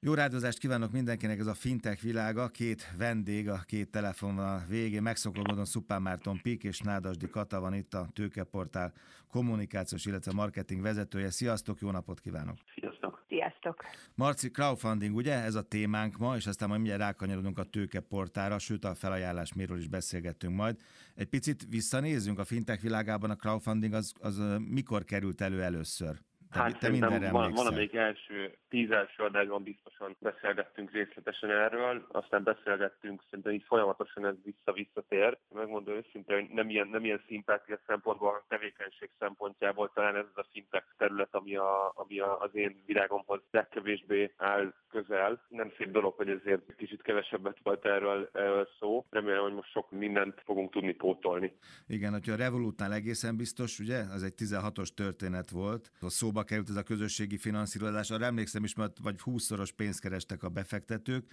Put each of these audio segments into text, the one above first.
Jó rádozást kívánok mindenkinek, ez a fintech világa. Két vendég a két telefon a végén. Megszokott módon Szupán Márton Pik és Nádasdi Kata van itt a Tőkeportál kommunikációs, illetve marketing vezetője. Sziasztok, jó napot kívánok! Sziasztok! Sziasztok! Marci, crowdfunding, ugye? Ez a témánk ma, és aztán majd mindjárt rákanyarodunk a tőkeportára, sőt a felajánlás miről is beszélgettünk majd. Egy picit visszanézzünk a fintech világában, a crowdfunding az, az mikor került elő először? Te, hát te mindenre van, van amelyik első, tíz első adásban biztosan beszélgettünk részletesen erről, aztán beszélgettünk, szerintem így folyamatosan ez vissza-visszatér. Megmondom őszintén, hogy nem ilyen, nem ilyen szimpátia szempontból, hanem tevékenység szempontjából talán ez az a fintech terület, ami, a, ami a, az én világomhoz legkevésbé áll közel. Nem szép dolog, hogy ezért kicsit kevesebbet volt erről, erről szó. Remélem, hogy most sok mindent fogunk tudni pótolni. Igen, hogyha a Revolutnál egészen biztos, ugye, az egy 16-os történet volt. A szóba került ez a közösségi finanszírozás. Arra emlékszem is, mert vagy 20-szoros pénzt kerestek a befektetők,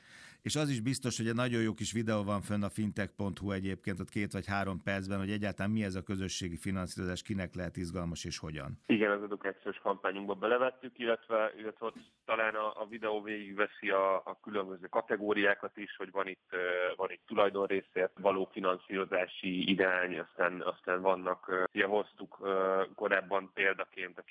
és az is biztos, hogy egy nagyon jó kis videó van fönn a fintech.hu egyébként, ott két vagy három percben, hogy egyáltalán mi ez a közösségi finanszírozás, kinek lehet izgalmas és hogyan. Igen, az edukációs kampányunkba belevettük, illetve, illetve ott talán a, a videó végigveszi a, a különböző kategóriákat is, hogy van itt, van itt tulajdonrészért való finanszírozási irány, aztán, aztán vannak, ugye hoztuk korábban példaként a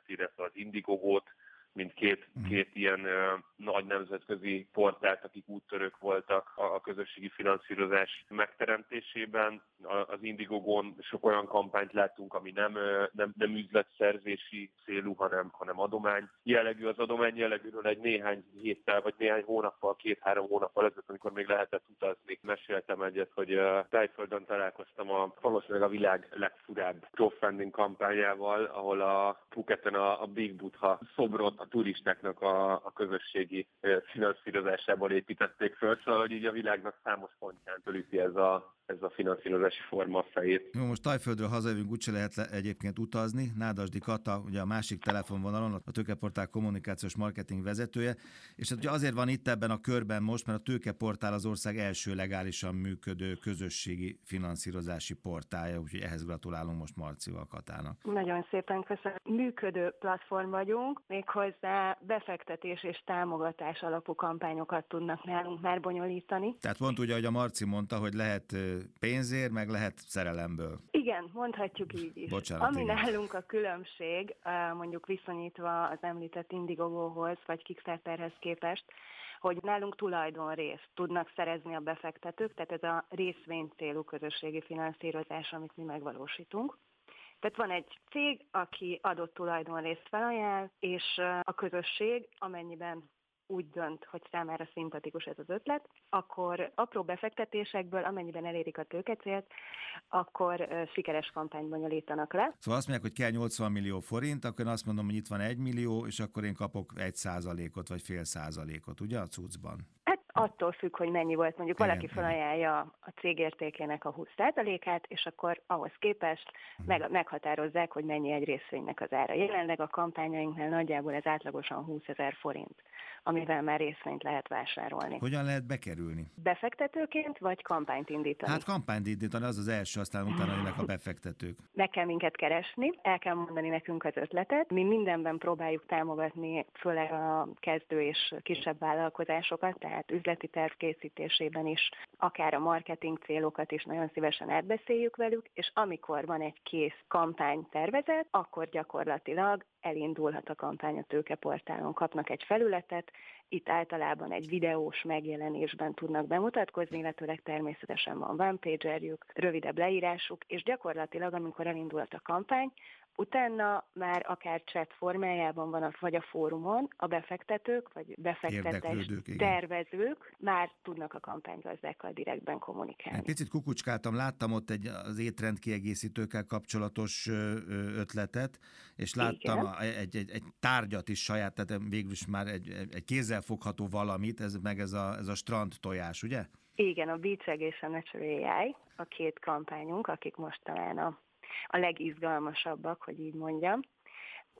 Kickstarter-t, illetve az Indiegogo-t, mint két, mhm. két ilyen ö, nagy nemzetközi portált, akik úttörők voltak a, a közösségi finanszírozás megteremtésében. A, az Indiegogon sok olyan kampányt láttunk, ami nem, ö, nem, nem üzletszerzési célú, hanem, hanem adomány jellegű. Az adomány jellegűről egy néhány héttel, vagy néhány hónappal, két-három hónappal ezelőtt, amikor még lehetett utazni, meséltem egyet, hogy uh, Tájföldön találkoztam a valószínűleg a világ legfurább crowdfunding kampányával, ahol a Phuketen a, a Big Butha szobrot a turistáknak a, a közösségi finanszírozásából építették föl, szóval hogy így a világnak számos pontján tölíti ez a, ez a finanszírozási forma a fejét. Jó, most Tajföldről hazajövünk, úgyse lehet le egyébként utazni. Nádasdi Kata, ugye a másik telefonvonalon, a Tőkeportál kommunikációs marketing vezetője, és hát ugye azért van itt ebben a körben most, mert a Tőkeportál az ország első legálisan működő közösségi finanszírozási portálja, úgyhogy ehhez gratulálunk most Marcival Katának. Nagyon szépen köszönöm. Működő platform vagyunk, méghozzá befektetés és támogatás alapú kampányokat tudnak nálunk már bonyolítani. Tehát pont ugye, hogy a Marci mondta, hogy lehet pénzért, meg lehet szerelemből. Igen, mondhatjuk így is. Bocsánat, Ami igen. nálunk a különbség, mondjuk viszonyítva az említett Indiegogo-hoz, vagy Kickstarterhez képest, hogy nálunk tulajdonrészt tudnak szerezni a befektetők, tehát ez a részvény célú közösségi finanszírozás, amit mi megvalósítunk. Tehát van egy cég, aki adott tulajdonrészt felajánl, és a közösség, amennyiben úgy dönt, hogy számára szimpatikus ez az ötlet, akkor apró befektetésekből, amennyiben elérik a tőkecélt, akkor sikeres kampányt bonyolítanak le. Szóval azt mondják, hogy kell 80 millió forint, akkor én azt mondom, hogy itt van egy millió, és akkor én kapok egy százalékot, vagy fél százalékot, ugye a cuccban? Attól függ, hogy mennyi volt. Mondjuk igen, valaki felajánlja a cég értékének a 20%-át, és akkor ahhoz képest uh-huh. meg, meghatározzák, hogy mennyi egy részvénynek az ára. Jelenleg a kampányainknál nagyjából ez átlagosan 20 ezer forint, amivel már részvényt lehet vásárolni. Hogyan lehet bekerülni? Befektetőként, vagy kampányt indítani? Hát kampányt indítani, az az első, aztán utána jönnek a befektetők. Meg kell minket keresni, el kell mondani nekünk az ötletet. Mi mindenben próbáljuk támogatni, főleg a kezdő és kisebb vállalkozásokat, tehát üzleti terv készítésében is, akár a marketing célokat is nagyon szívesen átbeszéljük velük, és amikor van egy kész kampány tervezet, akkor gyakorlatilag elindulhat a kampány a tőkeportálon. Kapnak egy felületet, itt általában egy videós megjelenésben tudnak bemutatkozni, illetőleg természetesen van one pagerjük, rövidebb leírásuk, és gyakorlatilag, amikor elindult a kampány, Utána már akár chat formájában van, vagy a fórumon a befektetők, vagy befektetés tervezők már tudnak a kampánygazdákkal direktben kommunikálni. Egy picit kukucskáltam, láttam ott egy az étrend kiegészítőkkel kapcsolatos ötletet, és láttam egy, egy, egy tárgyat is saját, tehát végül is már egy, egy kézzelfogható valamit, ez meg ez a, ez a strand tojás, ugye? Igen, a Beach és a Natural AI, a két kampányunk, akik most talán a a legizgalmasabbak, hogy így mondjam.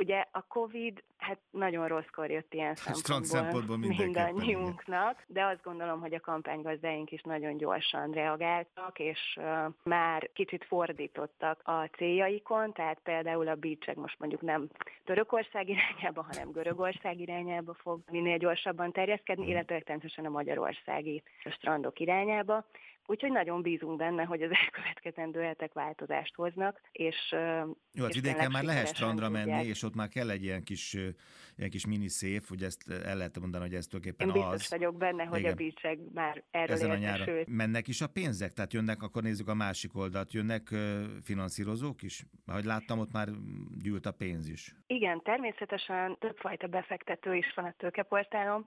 Ugye a Covid, hát nagyon rosszkor jött ilyen szempontból, szempontból mindannyiunknak, de azt gondolom, hogy a kampánygazdáink is nagyon gyorsan reagáltak, és uh, már kicsit fordítottak a céljaikon, tehát például a Beachek most mondjuk nem Törökország irányába, hanem Görögország irányába fog minél gyorsabban terjeszkedni, hmm. illetve természetesen a magyarországi strandok irányába. Úgyhogy nagyon bízunk benne, hogy az elkövetkezendő hetek változást hoznak, és Jó, hát vidéken már lehet strandra tudják. menni, és ott már kell egy ilyen kis, ilyen kis mini szép, ugye ezt el lehet mondani, hogy ez tulajdonképpen Én biztos az. vagyok benne, hogy Igen. a bícsek már erről Ezen a nyáron. Sőt. Mennek is a pénzek? Tehát jönnek, akkor nézzük a másik oldalt, jönnek finanszírozók is? Ahogy láttam, ott már gyűlt a pénz is. Igen, természetesen többfajta befektető is van a tőkeportálon.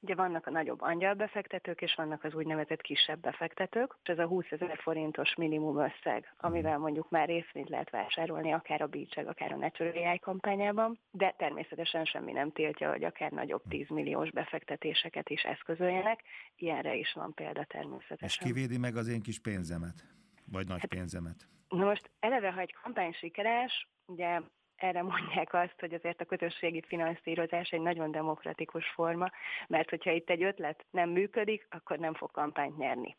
Ugye vannak a nagyobb angyalbefektetők, és vannak az úgynevezett kisebb befektetők. És ez a 20 ezer forintos minimum összeg, amivel mondjuk már részvényt lehet vásárolni, akár a Beacheg, akár a Natural AI kampányában, de természetesen semmi nem tiltja, hogy akár nagyobb 10 milliós befektetéseket is eszközöljenek. Ilyenre is van példa természetesen. És kivédi meg az én kis pénzemet? Vagy nagy hát, pénzemet? Na most eleve, ha egy kampány sikeres, ugye erre mondják azt, hogy azért a közösségi finanszírozás egy nagyon demokratikus forma, mert hogyha itt egy ötlet nem működik, akkor nem fog kampányt nyerni.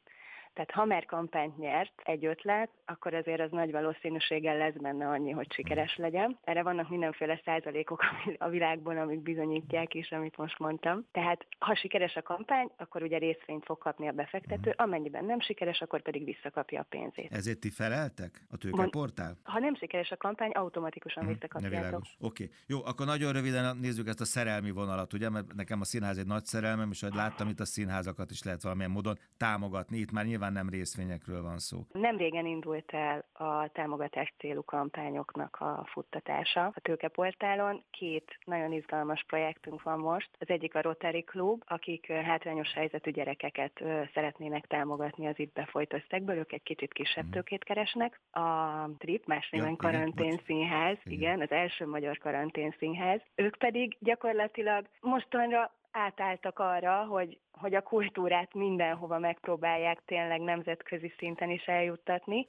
Tehát ha már kampányt nyert egy ötlet, akkor azért az nagy valószínűséggel lesz benne annyi, hogy sikeres legyen. Erre vannak mindenféle százalékok a világban, amik bizonyítják is, amit most mondtam. Tehát ha sikeres a kampány, akkor ugye részvényt fog kapni a befektető, mhm. amennyiben nem sikeres, akkor pedig visszakapja a pénzét. Ezért ti feleltek a tőkeportál? Ha nem sikeres a kampány, automatikusan hmm, visszakapjátok. Oké, okay. jó, akkor nagyon röviden nézzük ezt a szerelmi vonalat, ugye, mert nekem a színház egy nagy szerelmem, és ahogy láttam, itt a színházakat is lehet valamilyen módon támogatni. Itt már nyilván nem részvényekről van szó. Nem régen indult el a támogatás célú kampányoknak a futtatása a tőkeportálon. Két nagyon izgalmas projektünk van most. Az egyik a Rotary Club, akik hátrányos helyzetű gyerekeket szeretnének támogatni az itt befolyt összegből, ők egy kicsit kisebb mhm. tőkét keresnek. A TRIP, más néven ja, karantén igen, színház, igen. igen, az első magyar karantén színház, ők pedig gyakorlatilag mostanra átálltak arra, hogy, hogy a kultúrát mindenhova megpróbálják tényleg nemzetközi szinten is eljuttatni,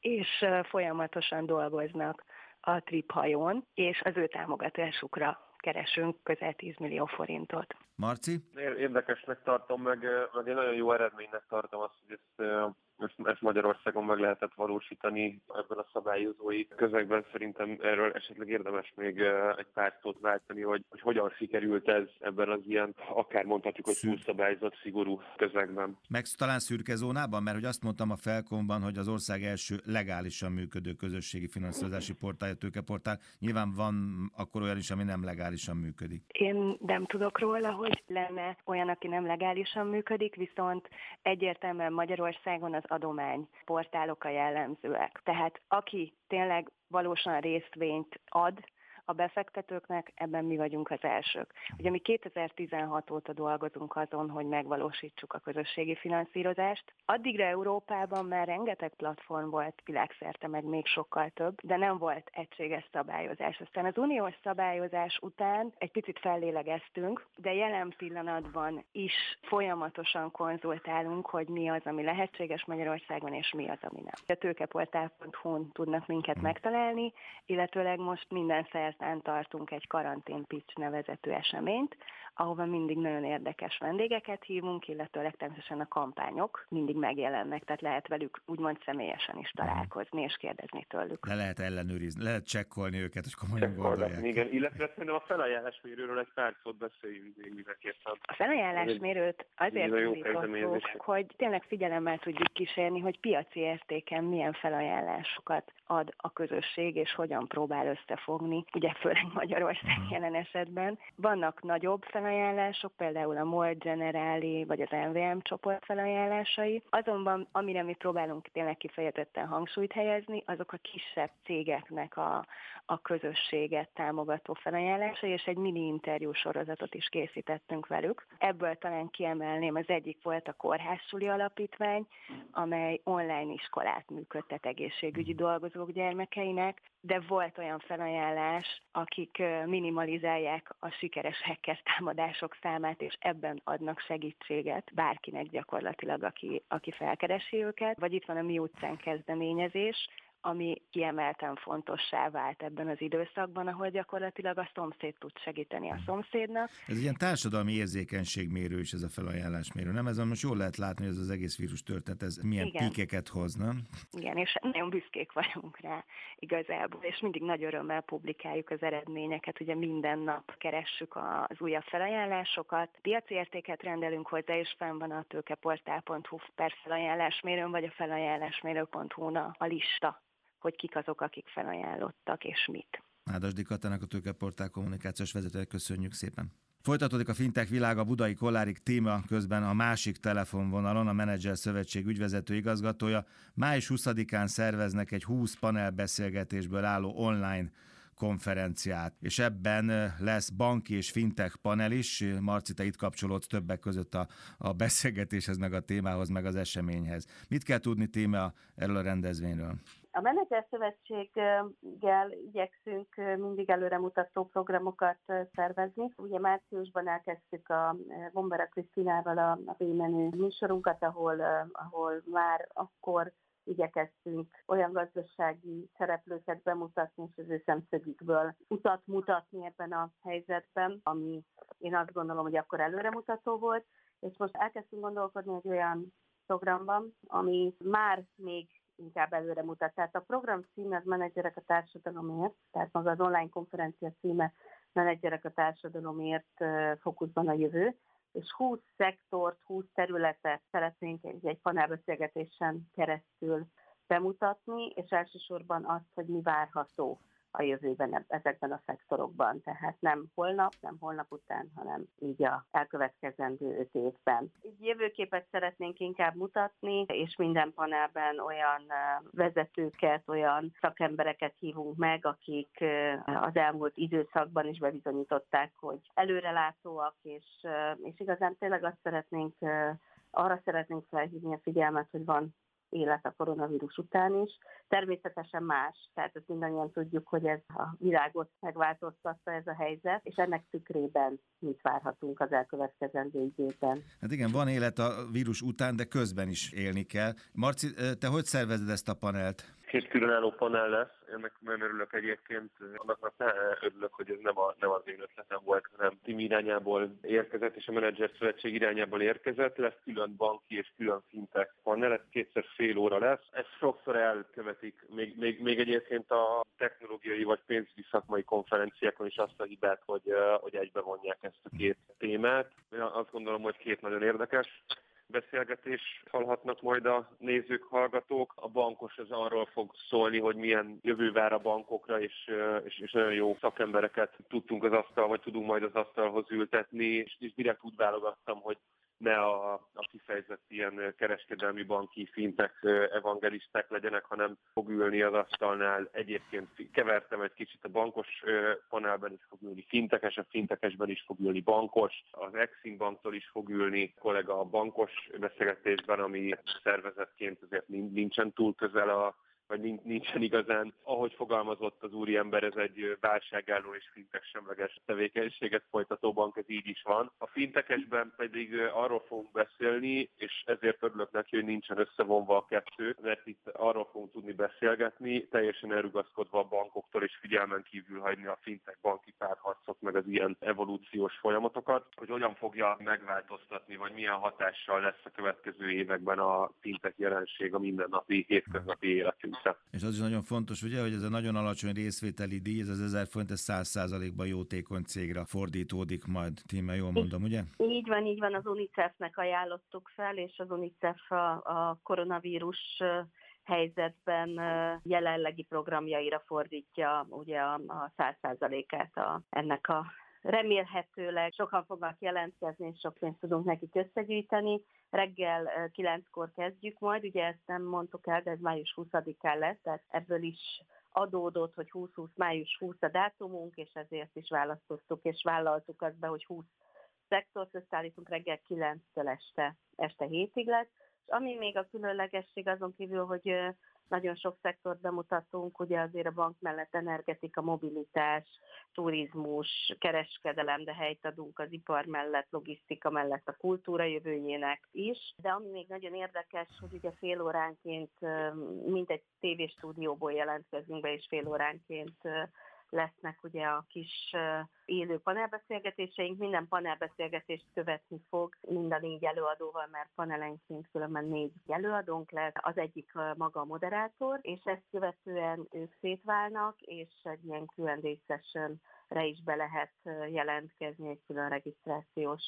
és folyamatosan dolgoznak a Trip hajón, és az ő támogatásukra keresünk közel 10 millió forintot. Marci? Érdekesnek tartom, meg, meg egy nagyon jó eredménynek tartom azt, hogy ezt ezt, ezt Magyarországon meg lehetett valósítani ebben a szabályozói közegben. Szerintem erről esetleg érdemes még egy pár szót váltani, hogy, hogy hogyan sikerült ez ebben az ilyen, akár mondhatjuk, hogy túlszabályzott, szigorú közegben. Meg talán szürke zónában, mert hogy azt mondtam a Felkomban, hogy az ország első legálisan működő közösségi finanszírozási portálja, tőkeportál. Nyilván van akkor olyan is, ami nem legálisan működik. Én nem tudok róla, hogy lenne olyan, aki nem legálisan működik, viszont egyértelműen Magyarországon az adomány portálok a jellemzőek. Tehát aki tényleg valósan részvényt ad, a befektetőknek, ebben mi vagyunk az elsők. Ugye mi 2016 óta dolgozunk azon, hogy megvalósítsuk a közösségi finanszírozást. Addigra Európában már rengeteg platform volt világszerte, meg még sokkal több, de nem volt egységes szabályozás. Aztán az uniós szabályozás után egy picit fellélegeztünk, de jelen pillanatban is folyamatosan konzultálunk, hogy mi az, ami lehetséges Magyarországon, és mi az, ami nem. A tőkeportál.hu-n tudnak minket megtalálni, illetőleg most minden szert Délután tartunk egy karantén pitch nevezetű eseményt, ahova mindig nagyon érdekes vendégeket hívunk, illetve természetesen a kampányok mindig megjelennek, tehát lehet velük úgymond személyesen is találkozni és kérdezni tőlük. Le lehet ellenőrizni, lehet csekkolni őket, hogy komolyan gondolják. Igen, illetve szerintem a felajánlásmérőről egy pár szót beszéljünk még mindenképpen. A felajánlásmérőt azért indítottuk, hogy tényleg figyelemmel tudjuk kísérni, hogy piaci értéken milyen felajánlásokat ad a közösség, és hogyan próbál összefogni, ugye főleg Magyarország mhm. jelen esetben. Vannak nagyobb felajánlások, például a MOL Generali vagy az MVM csoport felajánlásai. Azonban, amire mi próbálunk tényleg kifejezetten hangsúlyt helyezni, azok a kisebb cégeknek a, a közösséget támogató felajánlásai, és egy mini interjú sorozatot is készítettünk velük. Ebből talán kiemelném, az egyik volt a Kórházsuli Alapítvány, amely online iskolát működtet egészségügyi dolgozók gyermekeinek, de volt olyan felajánlás, akik minimalizálják a sikeres hacker támadások számát, és ebben adnak segítséget bárkinek gyakorlatilag, aki, aki felkeresi őket. Vagy itt van a Mi utcán kezdeményezés, ami kiemelten fontossá vált ebben az időszakban, ahol gyakorlatilag a szomszéd tud segíteni a szomszédnak. Ez ilyen társadalmi érzékenységmérő is ez a felajánlásmérő, nem? Ez most jól lehet látni, hogy ez az egész vírus történet, ez milyen Igen. píkeket hoz, nem? Igen, és nagyon büszkék vagyunk rá igazából, és mindig nagy örömmel publikáljuk az eredményeket, ugye minden nap keressük az újabb felajánlásokat, piaci értéket rendelünk hozzá, és fenn van a tőkeportál.hu per felajánlásmérőn, vagy a felajánlásmérő.hu-n a lista hogy kik azok, akik felajánlottak, és mit. Ádasdi Katának a Tőkeportál kommunikációs vezetője, köszönjük szépen. Folytatódik a Fintech világa Budai Kollárik téma közben a másik telefonvonalon a Menedzser Szövetség ügyvezető igazgatója. Május 20-án szerveznek egy 20 panel beszélgetésből álló online konferenciát, és ebben lesz banki és fintech panel is. Marci, te itt kapcsolódsz többek között a, a beszélgetéshez, meg a témához, meg az eseményhez. Mit kell tudni téma erről a rendezvényről? A Menedzser Szövetséggel igyekszünk mindig előremutató programokat szervezni. Ugye márciusban elkezdtük a Bombera Krisztinával a, a B-menü műsorunkat, ahol, ahol már akkor igyekeztünk olyan gazdasági szereplőket bemutatni, és az ő szemszögükből utat mutatni ebben a helyzetben, ami én azt gondolom, hogy akkor előremutató volt, és most elkezdtünk gondolkodni egy olyan programban, ami már még inkább előre mutat. Tehát a program címe az Menedzserek a társadalomért, tehát maga az online konferencia címe Menedzserek a társadalomért fókuszban a jövő, és 20 szektort, 20 területet szeretnénk egy, egy panelbeszélgetésen keresztül bemutatni, és elsősorban azt, hogy mi várható a jövőben ezekben a szektorokban. Tehát nem holnap, nem holnap után, hanem így a elkövetkezendő öt évben. Jövőképet szeretnénk inkább mutatni, és minden panelben olyan vezetőket, olyan szakembereket hívunk meg, akik az elmúlt időszakban is bebizonyították, hogy előrelátóak, és, és igazán tényleg azt szeretnénk arra szeretnénk felhívni a figyelmet, hogy van élet a koronavírus után is. Természetesen más, tehát ezt mindannyian tudjuk, hogy ez a világot megváltoztatta ez a helyzet, és ennek tükrében mit várhatunk az elkövetkezendő időben. Hát igen, van élet a vírus után, de közben is élni kell. Marci, te hogy szervezed ezt a panelt? Két különálló panel lesz, ennek nagyon örülök egyébként, annak ne örülök, hogy ez nem, a, nem az én ötletem volt, hanem Tim irányából érkezett, és a Menedzser Szövetség irányából érkezett, lesz külön banki és külön fintek panel, ez kétszer fél óra lesz. Ez sokszor elkövetik, még, még, még egyébként a technológiai vagy pénzügyi szakmai konferenciákon is azt a hibát, hogy, hogy egybe vonják ezt a két témát. Én azt gondolom, hogy két nagyon érdekes beszélgetés hallhatnak majd a nézők, hallgatók. A bankos az arról fog szólni, hogy milyen jövő vár a bankokra, és, és, és nagyon jó szakembereket tudtunk az asztal, vagy tudunk majd az asztalhoz ültetni, és, és direkt úgy válogattam, hogy ne a, a kifejezett ilyen kereskedelmi banki fintek evangelisták legyenek, hanem fog ülni az asztalnál. Egyébként kevertem egy kicsit a bankos panelben is fog ülni fintekes, a fintekesben is fog ülni bankos, az Exim banktól is fog ülni kollega a bankos beszélgetésben, ami szervezetként azért nincsen túl közel a vagy nincsen igazán, ahogy fogalmazott az úriember, ez egy válságálló és fintek semleges tevékenységet folytató bank, ez így is van. A fintekesben pedig arról fogunk beszélni, és ezért örülök neki, hogy nincsen összevonva a kettő, mert itt arról fogunk tudni beszélgetni, teljesen elrugaszkodva a bankoktól és figyelmen kívül hagyni a fintek banki párharcok, meg az ilyen evolúciós folyamatokat, hogy hogyan fogja megváltoztatni, vagy milyen hatással lesz a következő években a fintek jelenség a mindennapi, hétköznapi életünk persze. És az is nagyon fontos, ugye, hogy ez a nagyon alacsony részvételi díj, ez az 1000 forint, ez 100%-ban jótékony cégre fordítódik majd. Tíme, jól mondom, ugye? Így van, így van, az UNICEF-nek ajánlottuk fel, és az UNICEF a, a koronavírus helyzetben jelenlegi programjaira fordítja ugye a, a 100%-át a, ennek a remélhetőleg sokan fognak jelentkezni, és sok pénzt tudunk nekik összegyűjteni. Reggel 9-kor kezdjük majd, ugye ezt nem mondtuk el, de ez május 20-án lesz, tehát ebből is adódott, hogy 20-20 május 20 a dátumunk, és ezért is választottuk, és vállaltuk azt be, hogy 20 szektort összeállítunk reggel 9-től este, este 7-ig lesz. És ami még a különlegesség azon kívül, hogy nagyon sok szektort bemutatunk, ugye azért a bank mellett energetika, mobilitás, turizmus, kereskedelem, de helyt adunk az ipar mellett, logisztika mellett a kultúra jövőjének is. De ami még nagyon érdekes, hogy ugye fél óránként mint egy tévéstúdióból jelentkezünk be, és fél óránként lesznek ugye a kis élő panelbeszélgetéseink. Minden panelbeszélgetést követni fog mind a négy előadóval, mert panelenként különben négy előadónk lesz. Az egyik maga a moderátor, és ezt követően ők szétválnak, és egy ilyen Q&A sessionre is be lehet jelentkezni egy külön regisztrációs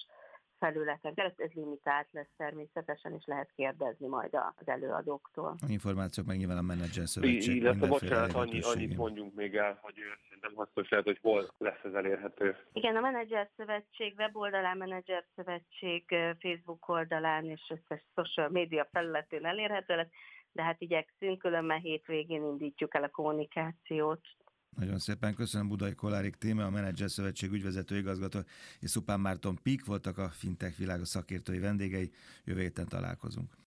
felületen. Ez, ez limitált lesz természetesen, és lehet kérdezni majd az előadóktól. A információk meg nyilván a menedzser szövetség. Illetve bocsánat, annyi, annyit mondjunk még el, hogy szerintem hasznos lehet, hogy hol lesz ez elérhető. Igen, a Menedzser Szövetség weboldalán, Menedzser Szövetség Facebook oldalán és összes social média felületén elérhető lesz, de hát igyekszünk, különben hétvégén indítjuk el a kommunikációt. Nagyon szépen köszönöm Budai Kolárik téma, a Menedzser Szövetség ügyvezető igazgató és Szupán Márton Pík voltak a fintech világa szakértői vendégei. Jövő héten találkozunk.